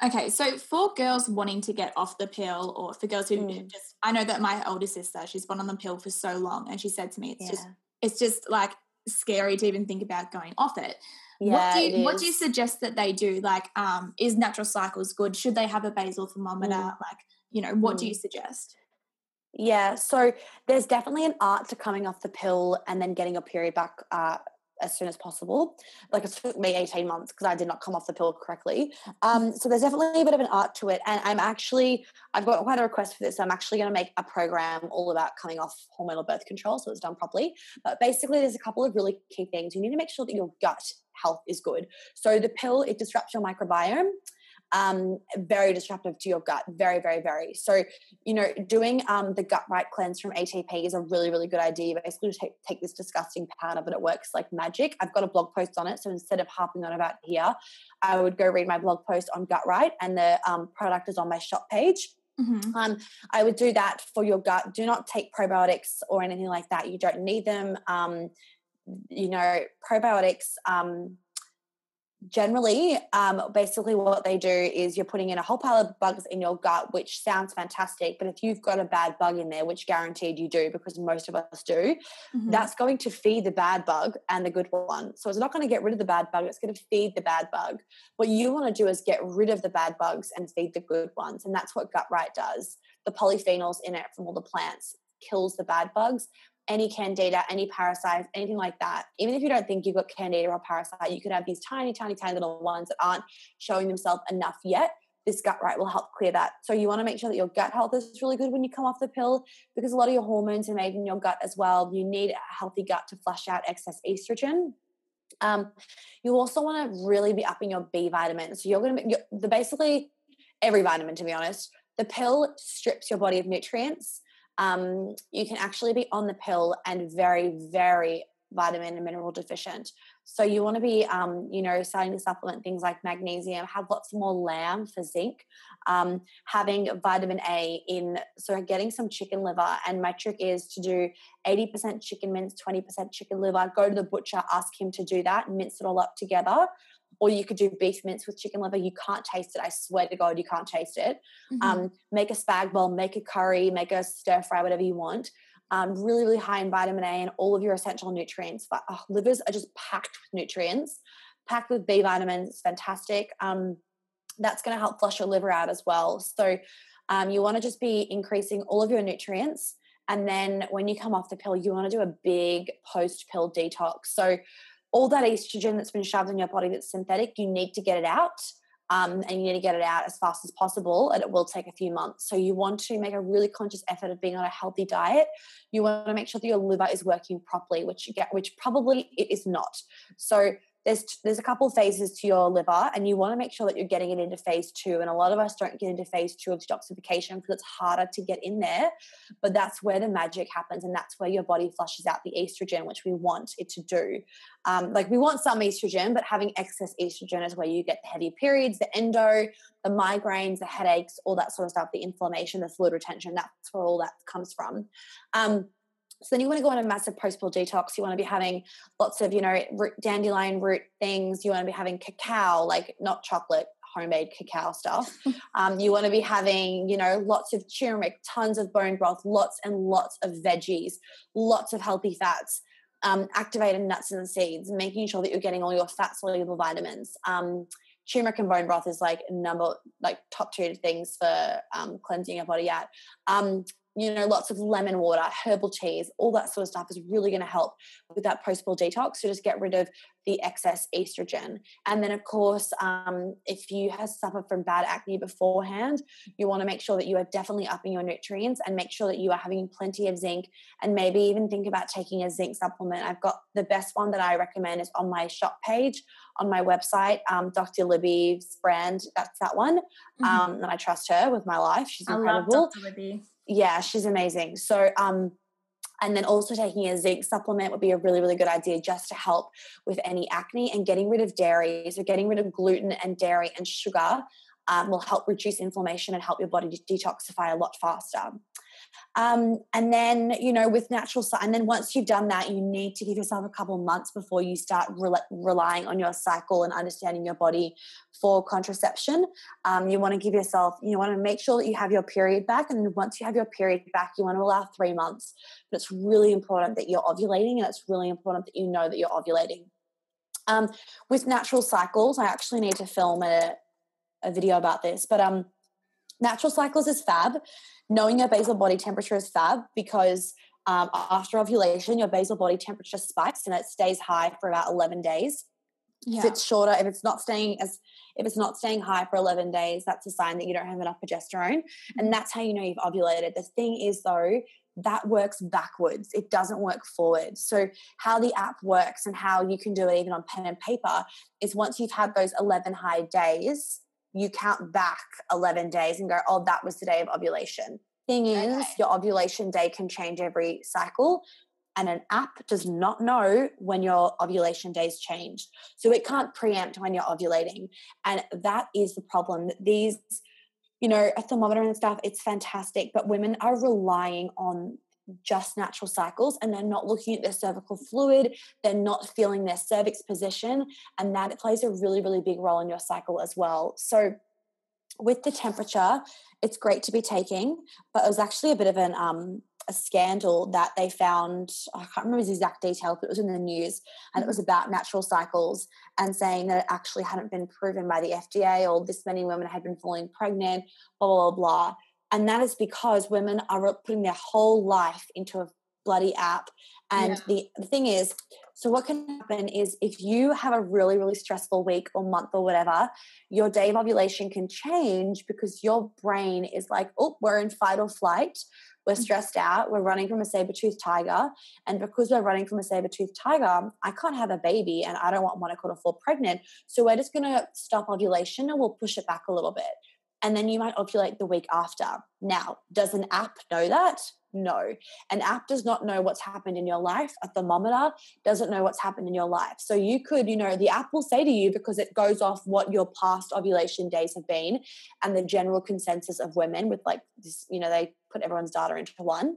Okay, so for girls wanting to get off the pill, or for girls who mm. just, I know that my older sister, she's been on the pill for so long, and she said to me, it's yeah. just, it's just like scary to even think about going off it. Yeah, what do you what do you suggest that they do? Like, um, is natural cycles good? Should they have a basal thermometer? Mm. Like, you know, what mm. do you suggest? Yeah, so there's definitely an art to coming off the pill and then getting a period back uh, as soon as possible. Like it took me 18 months because I did not come off the pill correctly. Um, so there's definitely a bit of an art to it. And I'm actually, I've got quite a request for this. So I'm actually going to make a program all about coming off hormonal birth control so it's done properly. But basically, there's a couple of really key things. You need to make sure that your gut health is good. So the pill, it disrupts your microbiome. Um, very disruptive to your gut. Very, very, very. So, you know, doing um, the gut right cleanse from ATP is a really, really good idea. Basically, take, take this disgusting powder, but it works like magic. I've got a blog post on it. So instead of harping on about here, I would go read my blog post on gut right, and the um, product is on my shop page. Mm-hmm. Um, I would do that for your gut. Do not take probiotics or anything like that. You don't need them. Um, you know, probiotics, um, generally, um, basically what they do is you're putting in a whole pile of bugs in your gut, which sounds fantastic. But if you've got a bad bug in there, which guaranteed you do, because most of us do, mm-hmm. that's going to feed the bad bug and the good one. So it's not going to get rid of the bad bug, it's going to feed the bad bug. What you want to do is get rid of the bad bugs and feed the good ones. And that's what Gut Right does. The polyphenols in it from all the plants kills the bad bugs any candida, any parasites, anything like that. Even if you don't think you've got candida or parasite, you could have these tiny, tiny, tiny little ones that aren't showing themselves enough yet. This gut right will help clear that. So you want to make sure that your gut health is really good when you come off the pill because a lot of your hormones are made in your gut as well. You need a healthy gut to flush out excess estrogen. Um, you also want to really be upping your B vitamins. So you're going to be the basically every vitamin, to be honest. The pill strips your body of nutrients um, you can actually be on the pill and very, very vitamin and mineral deficient. So you want to be, um, you know, starting to supplement things like magnesium, have lots more lamb for zinc, um, having vitamin A in, so getting some chicken liver. And my trick is to do 80% chicken mince, 20% chicken liver. Go to the butcher, ask him to do that, mince it all up together or you could do beef mince with chicken liver. You can't taste it. I swear to God, you can't taste it. Mm-hmm. Um, make a spag bowl, make a curry, make a stir fry, whatever you want. Um, really, really high in vitamin A and all of your essential nutrients. But oh, livers are just packed with nutrients, packed with B vitamins. It's fantastic. Um, that's going to help flush your liver out as well. So um, you want to just be increasing all of your nutrients. And then when you come off the pill, you want to do a big post pill detox. So all that estrogen that's been shoved in your body that's synthetic, you need to get it out. um, and you need to get it out as fast as possible, and it will take a few months. So you want to make a really conscious effort of being on a healthy diet. You want to make sure that your liver is working properly, which you get, which probably it is not. So there's there's a couple phases to your liver and you want to make sure that you're getting it into phase two and a lot of us don't get into phase two of detoxification because it's harder to get in there but that's where the magic happens and that's where your body flushes out the estrogen which we want it to do. Um, like we want some estrogen but having excess estrogen is where you get the heavy periods the endo the migraines the headaches all that sort of stuff the inflammation the fluid retention that's where all that comes from. Um, so then you want to go on a massive post-pill detox. You want to be having lots of, you know, root, dandelion root things. You want to be having cacao, like not chocolate, homemade cacao stuff. um, you want to be having, you know, lots of turmeric, tons of bone broth, lots and lots of veggies, lots of healthy fats, um, activated nuts and seeds, making sure that you're getting all your fat soluble vitamins. Um, turmeric and bone broth is like number like top two things for um, cleansing your body out. You know, lots of lemon water, herbal teas, all that sort of stuff is really going to help with that post-pill detox to just get rid of the excess estrogen. And then, of course, um, if you have suffered from bad acne beforehand, you want to make sure that you are definitely upping your nutrients and make sure that you are having plenty of zinc and maybe even think about taking a zinc supplement. I've got the best one that I recommend is on my shop page on my website, um, Dr. Libby's brand. That's that one. Mm-hmm. Um, and I trust her with my life. She's incredible. I love Dr. Libby yeah, she's amazing. So, um, and then also taking a zinc supplement would be a really, really good idea just to help with any acne and getting rid of dairy. So, getting rid of gluten and dairy and sugar um, will help reduce inflammation and help your body detoxify a lot faster. Um, and then, you know, with natural, cycle, and then once you've done that, you need to give yourself a couple months before you start re- relying on your cycle and understanding your body for contraception. Um, you want to give yourself, you want to make sure that you have your period back. And once you have your period back, you want to allow three months. But it's really important that you're ovulating and it's really important that you know that you're ovulating. Um, with natural cycles, I actually need to film a, a video about this, but um, natural cycles is fab knowing your basal body temperature is fab because um, after ovulation, your basal body temperature spikes and it stays high for about 11 days. Yeah. If it's shorter, if it's not staying as if it's not staying high for 11 days, that's a sign that you don't have enough progesterone. Mm-hmm. And that's how you know you've ovulated. The thing is though, that works backwards. It doesn't work forward. So how the app works and how you can do it even on pen and paper is once you've had those 11 high days, you count back 11 days and go, oh, that was the day of ovulation. Thing is, okay. your ovulation day can change every cycle, and an app does not know when your ovulation days changed. So it can't preempt when you're ovulating. And that is the problem. These, you know, a thermometer and stuff, it's fantastic, but women are relying on just natural cycles and they're not looking at their cervical fluid, they're not feeling their cervix position, and that plays a really, really big role in your cycle as well. So, with the temperature, it's great to be taking, but it was actually a bit of an um, a scandal that they found. I can't remember the exact details, but it was in the news, and it was mm-hmm. about natural cycles and saying that it actually hadn't been proven by the FDA, or this many women had been falling pregnant, blah blah blah. blah and that is because women are putting their whole life into a bloody app. And yeah. the, the thing is so what can happen is if you have a really really stressful week or month or whatever your day of ovulation can change because your brain is like oh we're in fight or flight. We're mm-hmm. stressed out. We're running from a saber tooth tiger. And because we're running from a saber tooth tiger i can't have a baby and i don't want monica to fall pregnant. So we're just going to stop ovulation and we'll push it back a little bit and then you might ovulate the week after. Now, does an app know that? No. An app does not know what's happened in your life. A thermometer doesn't know what's happened in your life. So you could, you know, the app will say to you because it goes off what your past ovulation days have been and the general consensus of women with like this, you know, they put everyone's data into one.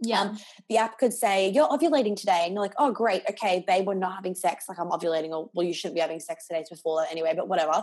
Yeah. Um, the app could say, You're ovulating today. And you're like, Oh, great. Okay, babe, we're not having sex. Like, I'm ovulating. Or, well, you shouldn't be having sex today before that anyway, but whatever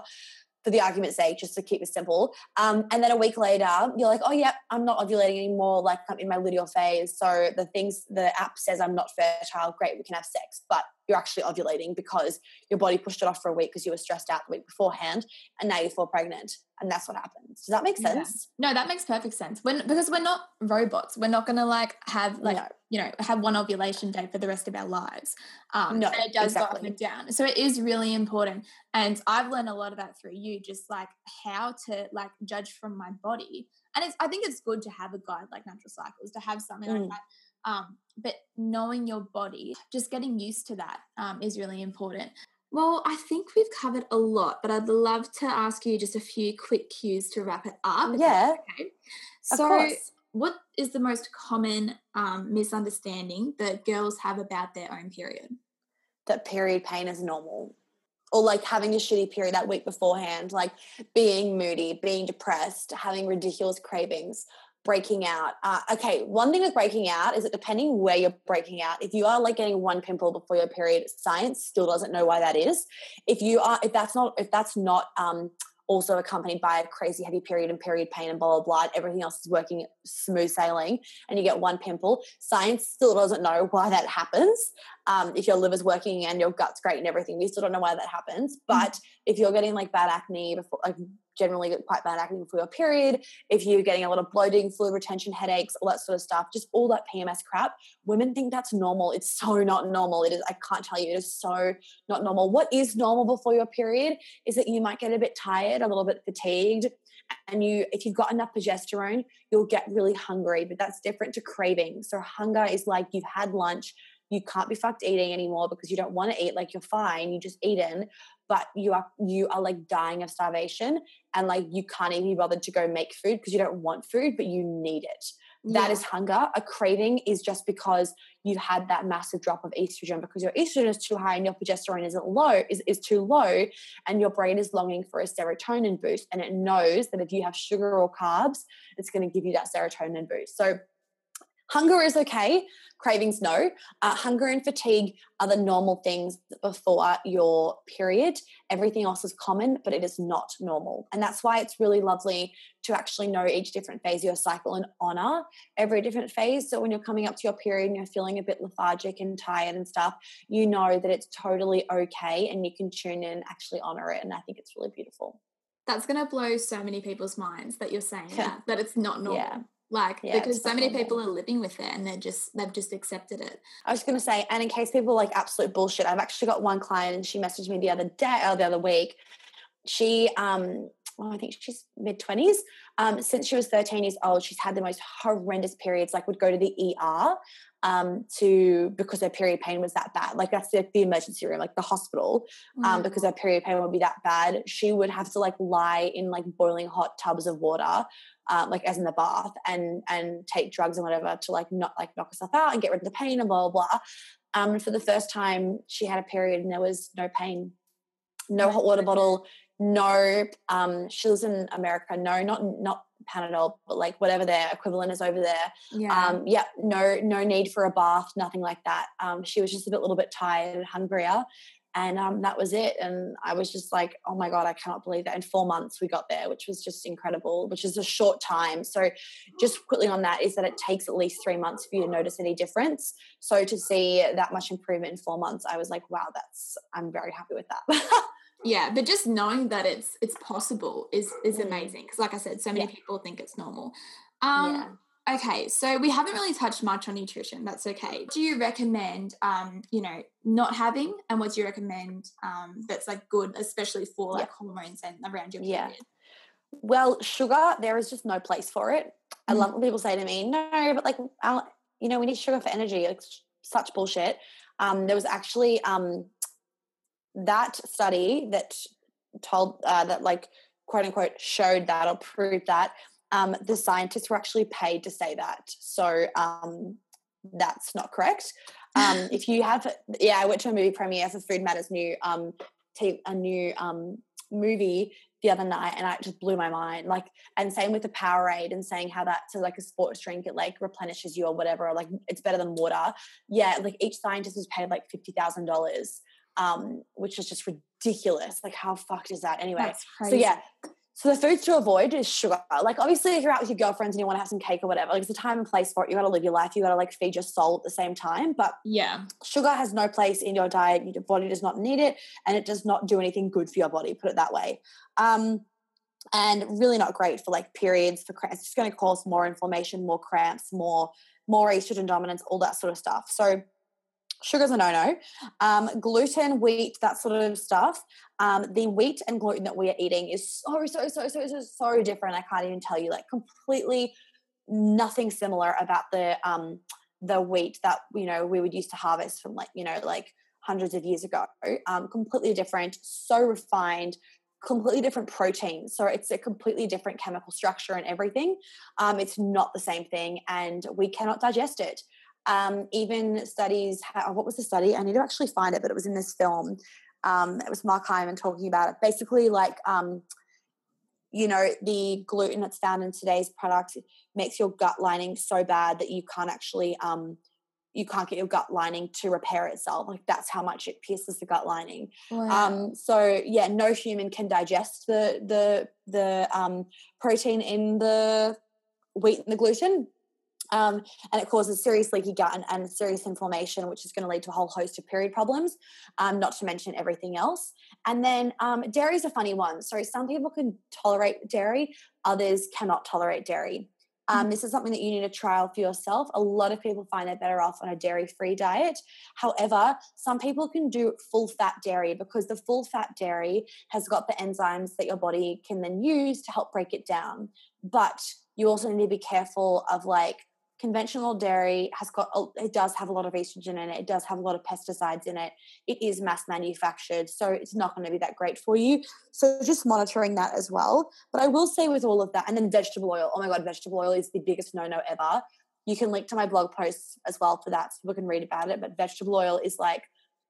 for the argument's sake, just to keep it simple. Um, and then a week later, you're like, oh, yeah, I'm not ovulating anymore. Like I'm in my luteal phase. So the things, the app says I'm not fertile. Great, we can have sex. But you're actually ovulating because your body pushed it off for a week because you were stressed out the week beforehand and now you fall pregnant and that's what happens does that make sense yeah. no that makes perfect sense when because we're not robots we're not gonna like have like no. you know have one ovulation day for the rest of our lives um no, it does exactly. go up and down so it is really important and i've learned a lot of that through you just like how to like judge from my body and it's i think it's good to have a guide like natural cycles to have something mm. like that um, but knowing your body, just getting used to that um, is really important. Well, I think we've covered a lot, but I'd love to ask you just a few quick cues to wrap it up. Yeah. Okay. So, what is the most common um, misunderstanding that girls have about their own period? That period pain is normal. Or like having a shitty period that week beforehand, like being moody, being depressed, having ridiculous cravings breaking out. Uh, okay, one thing with breaking out is that depending where you're breaking out, if you are like getting one pimple before your period, science still doesn't know why that is. If you are, if that's not, if that's not um, also accompanied by a crazy heavy period and period pain and blah blah blah. Everything else is working smooth sailing, and you get one pimple. Science still doesn't know why that happens. Um, if your liver's working and your gut's great and everything, we still don't know why that happens. Mm. But mm-hmm. if you're getting like bad acne before, like generally get quite bad acne before your period, if you're getting a lot of bloating, fluid retention, headaches, all that sort of stuff, just all that PMS crap, women think that's normal. It's so not normal. It is, I can't tell you, it is so not normal. What is normal before your period is that you might get a bit tired, a little bit fatigued, and you if you've got enough progesterone, you'll get really hungry, but that's different to craving. So hunger is like you've had lunch, you can't be fucked eating anymore because you don't want to eat like you're fine you just eaten but you are you are like dying of starvation and like you can't even be bothered to go make food because you don't want food but you need it. That yeah. is hunger. A craving is just because you had that massive drop of estrogen because your estrogen is too high and your progesterone isn't low is, is too low and your brain is longing for a serotonin boost and it knows that if you have sugar or carbs it's going to give you that serotonin boost. So Hunger is okay, cravings no. Uh, hunger and fatigue are the normal things before your period. Everything else is common, but it is not normal. And that's why it's really lovely to actually know each different phase of your cycle and honor every different phase. So when you're coming up to your period and you're feeling a bit lethargic and tired and stuff, you know that it's totally okay and you can tune in and actually honor it. And I think it's really beautiful. That's going to blow so many people's minds that you're saying that, that it's not normal. Yeah like yeah, because so many people are living with it and they're just they've just accepted it i was going to say and in case people like absolute bullshit i've actually got one client and she messaged me the other day or the other week she um well, I think she's mid 20s. Um, since she was 13 years old, she's had the most horrendous periods, like would go to the ER um, to because her period pain was that bad. Like that's the, the emergency room, like the hospital, um, mm. because her period pain would be that bad. She would have to like lie in like boiling hot tubs of water um, like as in the bath and and take drugs and whatever to like not like knock herself out and get rid of the pain and blah blah blah. Um, for the first time, she had a period and there was no pain, no hot water bottle, no. Um, she lives in America. No, not not Panadol, but like whatever their equivalent is over there. Yeah. Um, yeah. No, no need for a bath, nothing like that. Um, she was just a bit, little bit tired and hungrier, and um, that was it and i was just like oh my god i cannot believe that in four months we got there which was just incredible which is a short time so just quickly on that is that it takes at least three months for you to notice any difference so to see that much improvement in four months i was like wow that's i'm very happy with that yeah but just knowing that it's it's possible is is mm. amazing because like i said so many yeah. people think it's normal um yeah. Okay, so we haven't really touched much on nutrition. That's okay. Do you recommend, um, you know, not having, and what do you recommend um, that's like good, especially for like hormones and around your period? Yeah. Well, sugar, there is just no place for it. I mm. love when people say to me, "No, but like, I'll, you know, we need sugar for energy." It's such bullshit. Um, there was actually um, that study that told uh, that like quote unquote showed that or proved that um, the scientists were actually paid to say that. So um, that's not correct. Um, if you have, yeah, I went to a movie premiere for Food Matters new, um, a new um, movie the other night, and I just blew my mind. Like, and same with the Powerade, and saying how that's like a sports drink, it like replenishes you or whatever, or like it's better than water. Yeah, like each scientist was paid like fifty thousand dollars, um, which is just ridiculous. Like, how fucked is that? Anyway, so yeah, So the foods to avoid is sugar. Like obviously, if you're out with your girlfriends and you want to have some cake or whatever, like it's a time and place for it. You got to live your life. You got to like feed your soul at the same time. But yeah, sugar has no place in your diet. Your body does not need it, and it does not do anything good for your body. Put it that way. Um, and really not great for like periods for cramps. It's just going to cause more inflammation, more cramps, more more estrogen dominance, all that sort of stuff. So sugar's a no-no. Um, gluten, wheat, that sort of stuff. Um, the wheat and gluten that we are eating is so, so, so, so, so, so different. I can't even tell you, like completely nothing similar about the um, the wheat that you know we would used to harvest from like you know like hundreds of years ago. Um, completely different, so refined, completely different proteins. So it's a completely different chemical structure and everything. Um, it's not the same thing, and we cannot digest it. Um, even studies, what was the study? I need to actually find it, but it was in this film. Um, it was Mark Hyman talking about it. Basically, like, um, you know, the gluten that's found in today's products makes your gut lining so bad that you can't actually, um, you can't get your gut lining to repair itself. Like that's how much it pierces the gut lining. Wow. Um, so yeah, no human can digest the the the um, protein in the wheat and the gluten. Um, and it causes serious leaky gut and, and, serious inflammation, which is going to lead to a whole host of period problems, um, not to mention everything else. And then um, dairy is a funny one. So some people can tolerate dairy, others cannot tolerate dairy. Um, this is something that you need to trial for yourself. A lot of people find they're better off on a dairy free diet. However, some people can do full fat dairy because the full fat dairy has got the enzymes that your body can then use to help break it down. But you also need to be careful of like conventional dairy has got it does have a lot of estrogen in it it does have a lot of pesticides in it it is mass manufactured so it's not going to be that great for you. So just monitoring that as well. But i will say with all of that and then vegetable oil oh my god vegetable oil is the biggest no no ever. You can link to my blog posts as well for that so people can read about it but vegetable oil is like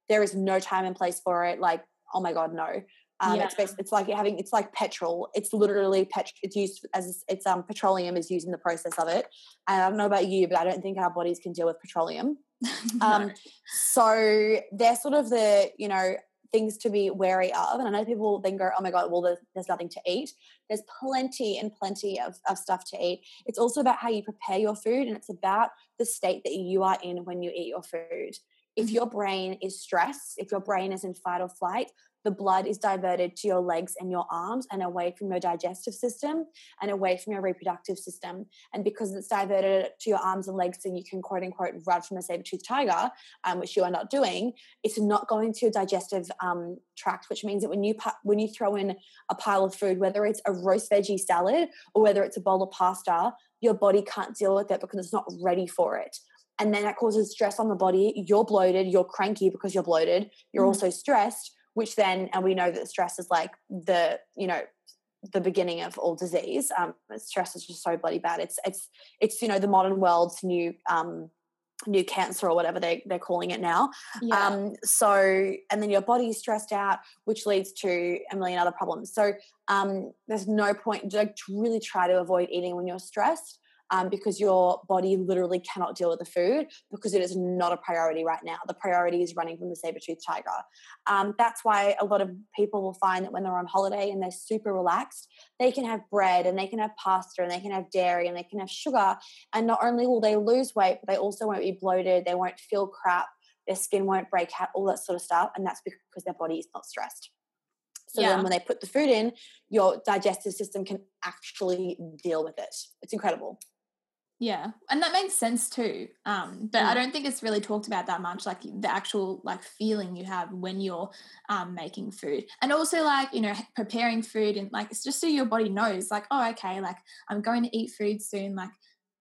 there is no time and place for it like oh my god no um, yeah. It's it's like having it's like petrol. It's literally pet. It's used as it's um petroleum is used in the process of it. And I don't know about you, but I don't think our bodies can deal with petroleum. no. Um, so they're sort of the you know things to be wary of. And I know people then go, oh my God, well, there's, there's nothing to eat. There's plenty and plenty of, of stuff to eat. It's also about how you prepare your food and it's about the state that you are in when you eat your food. If mm-hmm. your brain is stressed, if your brain is in fight or flight, the blood is diverted to your legs and your arms and away from your digestive system and away from your reproductive system. And because it's diverted to your arms and legs, and you can quote unquote run from a saber toothed tiger, um, which you are not doing, it's not going to your digestive um, tract, which means that when you when you throw in a pile of food, whether it's a roast veggie salad or whether it's a bowl of pasta, your body can't deal with it because it's not ready for it and then that causes stress on the body. You're bloated, you're cranky because you're bloated, you're mm. also stressed, which then and we know that stress is like the you know the beginning of all disease um, stress is just so bloody bad. It's it's it's you know the modern world's new um, new cancer or whatever they, they're calling it now. Yeah. um, so and then your body is stressed out which leads to a million other problems. So um, there's no point like to really try to avoid eating when you're stressed um, because your body literally cannot deal with the food because it is not a priority right now. The priority is running from the saber tooth tiger. Um, that's why a lot of people will find that when they're on holiday and they're super relaxed, they can have bread and they can have pasta and they can have dairy and they can have sugar. And not only will they lose weight, but they also won't be bloated, they won't feel crap, their skin won't break out, all that sort of stuff. And that's because their body is not stressed. So yeah. then when they put the food in, your digestive system can actually deal with it. It's incredible. Yeah, and that makes sense too. Um, but I don't think it's really talked about that much, like the actual like feeling you have when you're um, making food, and also like you know preparing food and like it's just so your body knows, like oh okay, like I'm going to eat food soon, like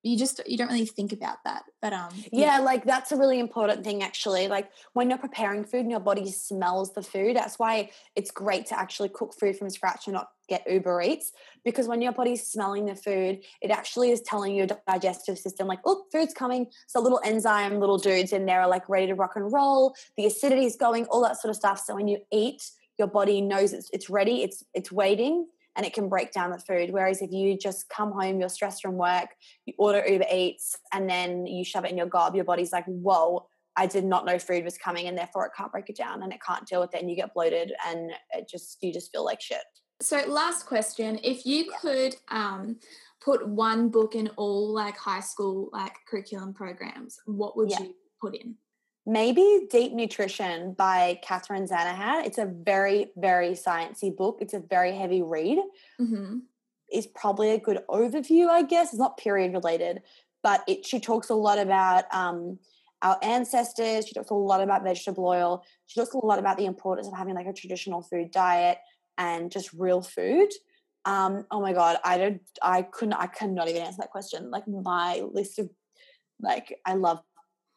you just you don't really think about that but um yeah, yeah, like that's a really important thing actually like when you're preparing food and your body smells the food that's why it's great to actually cook food from scratch and not get uber eats because when your body's smelling the food it actually is telling your digestive system like oh food's coming so little enzyme little dudes in there are like ready to rock and roll the acidity is going all that sort of stuff so when you eat your body knows it's, it's ready it's it's waiting and it can break down the food. Whereas if you just come home, you're stressed from work, you order Uber Eats, and then you shove it in your gob, your body's like, whoa, I did not know food was coming, and therefore it can't break it down and it can't deal with it, and you get bloated, and it just you just feel like shit. So, last question: If you could um, put one book in all like high school like curriculum programs, what would Yeah. you put in? Maybe Deep Nutrition by Catherine Shanahan. It's a very, very sciencey book. It's a very heavy read. Mm-hmm. Is probably a good overview, I guess. It's not period related, but it she talks a lot about um, our ancestors. She talks a lot about vegetable oil. She talks a lot about the importance of having like a traditional food diet and just real food. Um, oh my god, I don't, I couldn't, I cannot even answer that question. Like my list of, like I love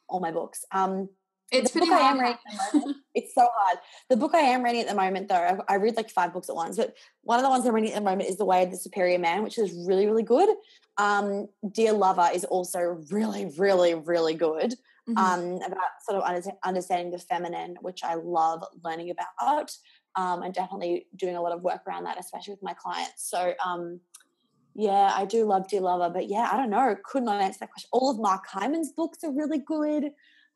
all my books. Um, It's the pretty book I hard. am reading at the moment, it's so hard. The book I am reading at the moment, though, I, I read like five books at once, but one of the ones I'm reading at the moment is The Way of the Superior Man, which is really, really good. Um, Dear Lover is also really, really, really good. Mhm. Um, about sort of under- understanding the feminine, which I love learning about, um, and definitely doing a lot of work around that, especially with my clients. So, um, yeah, I do love Dear Lover, but yeah, I don't know, could not answer that question. All of Mark Hyman's books are really good.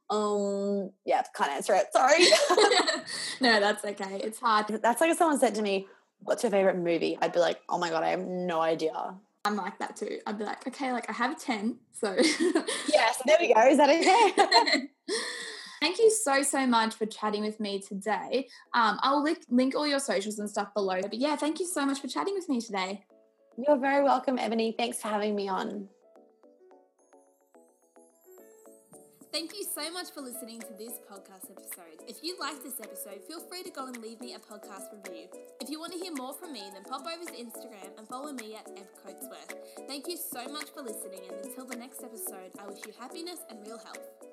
Um, yeah, can't answer it. Sorry. no, that's okay. It's hard. That's like if someone said to me, "What's your favorite movie?" I'd be like, "Oh my god, I have no idea." I'm like that too. I'd be like, okay, like I have 10. So Yeah, so there we go. Is that okay? Thank you so, so much for chatting with me today. Um, I'll link, link all your socials and stuff below. But yeah, thank you so much for chatting with me today. You're very welcome, Ebony. Thanks for having me on. Thank you so much for listening to this podcast episode. If you liked this episode, feel free to go and leave me a podcast review. If you want to hear more from me, then pop over to Instagram and follow me at Ev Coatesworth. Thank you so much for listening, and until the next episode, I wish you happiness and real health.